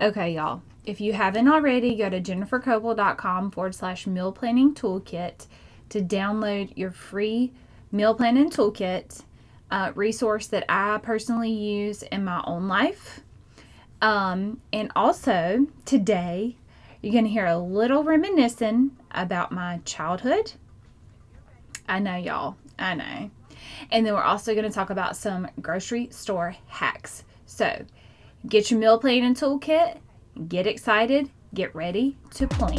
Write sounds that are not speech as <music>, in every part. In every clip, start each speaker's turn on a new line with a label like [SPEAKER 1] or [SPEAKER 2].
[SPEAKER 1] Okay, y'all. If you haven't already, go to jennifercoble.com forward slash meal planning toolkit to download your free meal planning toolkit uh, resource that I personally use in my own life. Um, and also, today, you're going to hear a little reminiscing about my childhood. I know, y'all. I know. And then we're also going to talk about some grocery store hacks. So, get your meal planning toolkit, get excited, get ready to plan.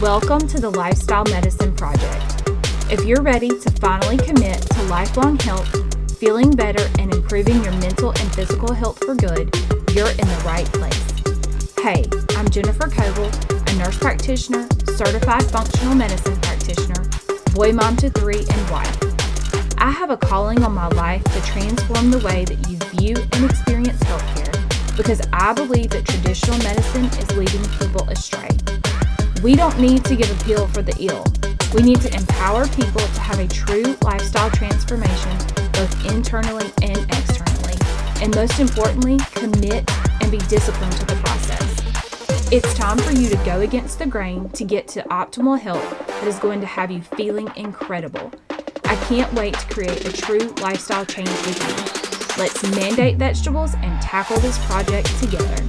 [SPEAKER 1] Welcome to the Lifestyle Medicine Project. If you're ready to finally commit to lifelong health, feeling better, and improving your mental and physical health for good, you're in the right place. Hey, I'm Jennifer Coble, a nurse practitioner, certified functional medicine practitioner, boy mom to three, and wife. I have a calling on my life to transform the way that you view and experience healthcare because I believe that traditional medicine is leading people astray. We don't need to give a pill for the ill. We need to empower people to have a true lifestyle transformation, both internally and externally. And most importantly, commit and be disciplined to the process. It's time for you to go against the grain to get to optimal health that is going to have you feeling incredible. I can't wait to create a true lifestyle change with you. Let's mandate vegetables and tackle this project together.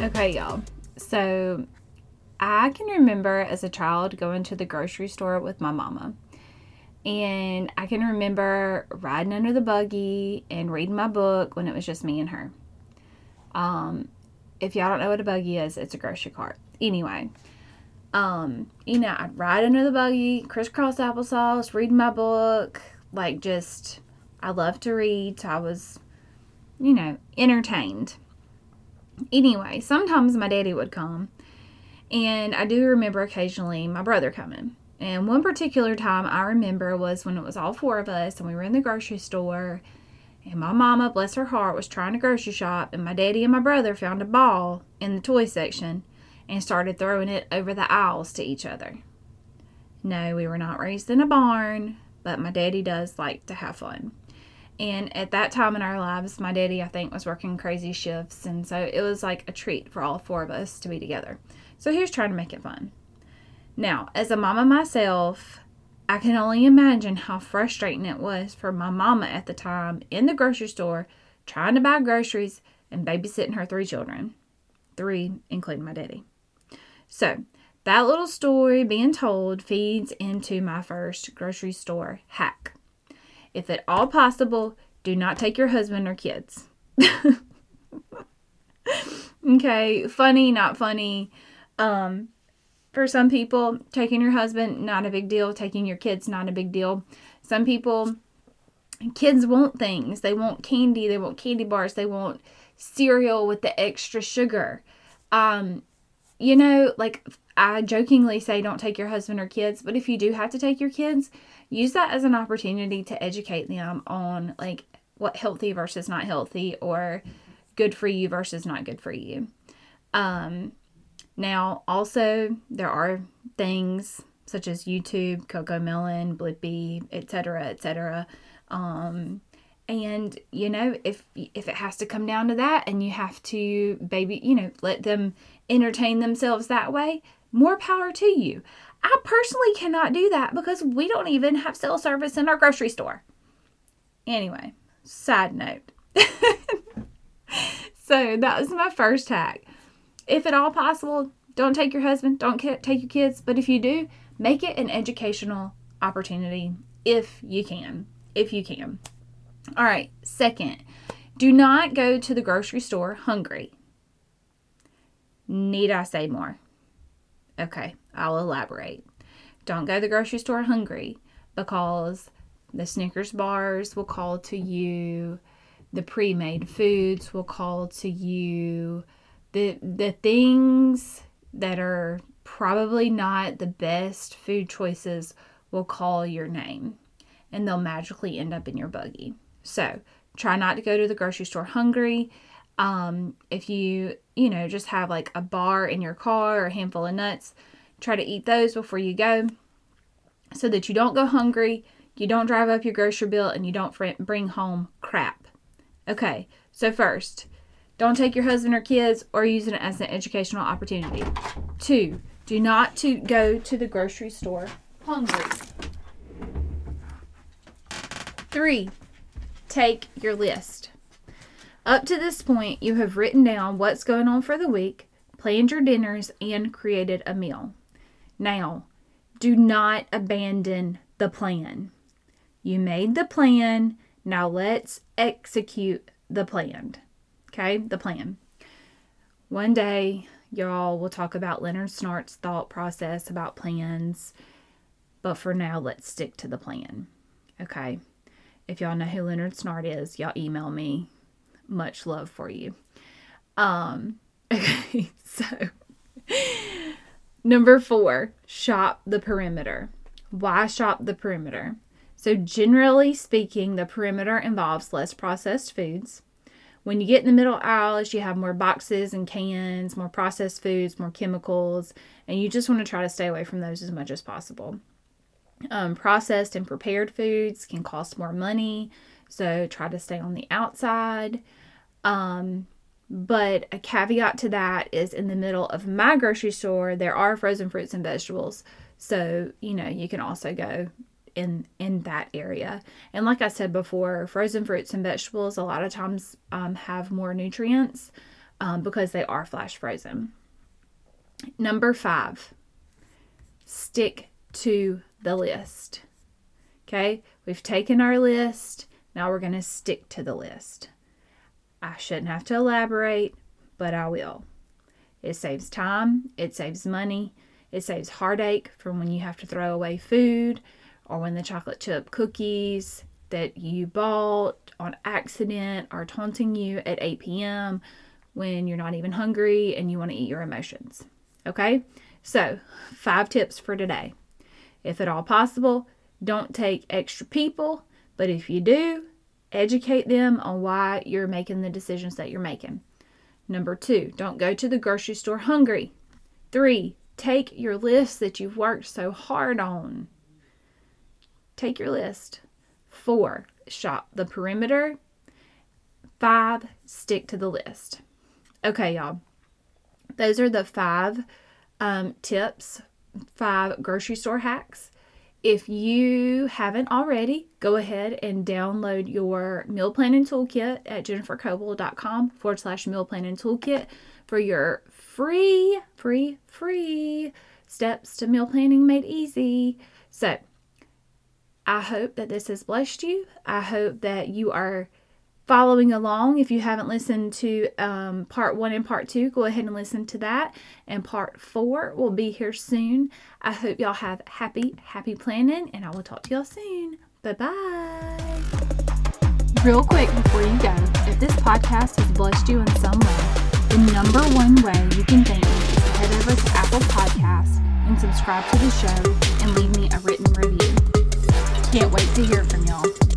[SPEAKER 1] Okay, y'all. So I can remember as a child going to the grocery store with my mama. And I can remember riding under the buggy and reading my book when it was just me and her. Um, if y'all don't know what a buggy is, it's a grocery cart. Anyway, um, you know, I'd ride under the buggy, crisscross applesauce, reading my book, like just I love to read, so I was, you know, entertained. Anyway, sometimes my daddy would come, and I do remember occasionally my brother coming. And one particular time I remember was when it was all four of us and we were in the grocery store. And my mama, bless her heart, was trying to grocery shop, and my daddy and my brother found a ball in the toy section and started throwing it over the aisles to each other. No, we were not raised in a barn, but my daddy does like to have fun. And at that time in our lives, my daddy, I think, was working crazy shifts. And so it was like a treat for all four of us to be together. So he was trying to make it fun. Now, as a mama myself, I can only imagine how frustrating it was for my mama at the time in the grocery store trying to buy groceries and babysitting her three children. Three, including my daddy. So, that little story being told feeds into my first grocery store hack. If at all possible, do not take your husband or kids. <laughs> okay, funny, not funny. Um, for some people, taking your husband, not a big deal. Taking your kids, not a big deal. Some people, kids want things. They want candy, they want candy bars, they want cereal with the extra sugar. Um, you know, like I jokingly say, don't take your husband or kids, but if you do have to take your kids, use that as an opportunity to educate them on like what healthy versus not healthy or good for you versus not good for you. Um, now, also, there are things such as YouTube, CoComelon, Blippi, etc., etc. Um, and you know, if if it has to come down to that, and you have to, baby, you know, let them entertain themselves that way, more power to you. I personally cannot do that because we don't even have cell service in our grocery store. Anyway, side note. <laughs> so that was my first hack. If at all possible, don't take your husband, don't take your kids, but if you do, make it an educational opportunity if you can. If you can. All right, second, do not go to the grocery store hungry. Need I say more? Okay, I'll elaborate. Don't go to the grocery store hungry because the Snickers bars will call to you, the pre-made foods will call to you, the the things that are probably not the best food choices will call your name and they'll magically end up in your buggy. So, try not to go to the grocery store hungry. Um, if you, you know, just have like a bar in your car or a handful of nuts, try to eat those before you go. so that you don't go hungry, you don't drive up your grocery bill, and you don't bring home crap. Okay, so first, don't take your husband or kids or use it as an educational opportunity. Two, do not to go to the grocery store hungry. Three, take your list. Up to this point, you have written down what's going on for the week, planned your dinners, and created a meal. Now, do not abandon the plan. You made the plan. Now let's execute the plan. Okay, the plan. One day, y'all will talk about Leonard Snart's thought process about plans, but for now, let's stick to the plan. Okay, if y'all know who Leonard Snart is, y'all email me much love for you. Um, <laughs> okay, so number four, shop the perimeter. Why shop the perimeter? So, generally speaking, the perimeter involves less processed foods. When you get in the middle aisles, you have more boxes and cans, more processed foods, more chemicals, and you just want to try to stay away from those as much as possible. Um, processed and prepared foods can cost more money, so try to stay on the outside. Um, but a caveat to that is in the middle of my grocery store, there are frozen fruits and vegetables. So, you know, you can also go in in that area. And like I said before, frozen fruits and vegetables a lot of times um, have more nutrients um, because they are flash frozen. Number five, stick to the list. Okay, we've taken our list. Now we're going to stick to the list. I shouldn't have to elaborate, but I will. It saves time, it saves money, it saves heartache from when you have to throw away food or when the chocolate chip cookies that you bought on accident are taunting you at 8 p.m. when you're not even hungry and you want to eat your emotions. Okay? So, five tips for today. If at all possible, don't take extra people, but if you do, Educate them on why you're making the decisions that you're making. Number two, don't go to the grocery store hungry. Three, take your list that you've worked so hard on. Take your list. Four, shop the perimeter. Five, stick to the list. Okay, y'all. Those are the five um, tips, five grocery store hacks if you haven't already, go ahead and download your meal planning toolkit at jennifercoble.com forward slash meal planning toolkit for your free, free, free steps to meal planning made easy. So, I hope that this has blessed you. I hope that you are following along. If you haven't listened to um, part one and part two, go ahead and listen to that. And part four will be here soon. I hope y'all have happy, happy planning, and I will talk to y'all soon. Bye bye. Real quick before you go, if this podcast has blessed you in some way, the number one way you can thank me is to head over to Apple Podcasts and subscribe to the show and leave me a written review. Can't wait to hear from y'all.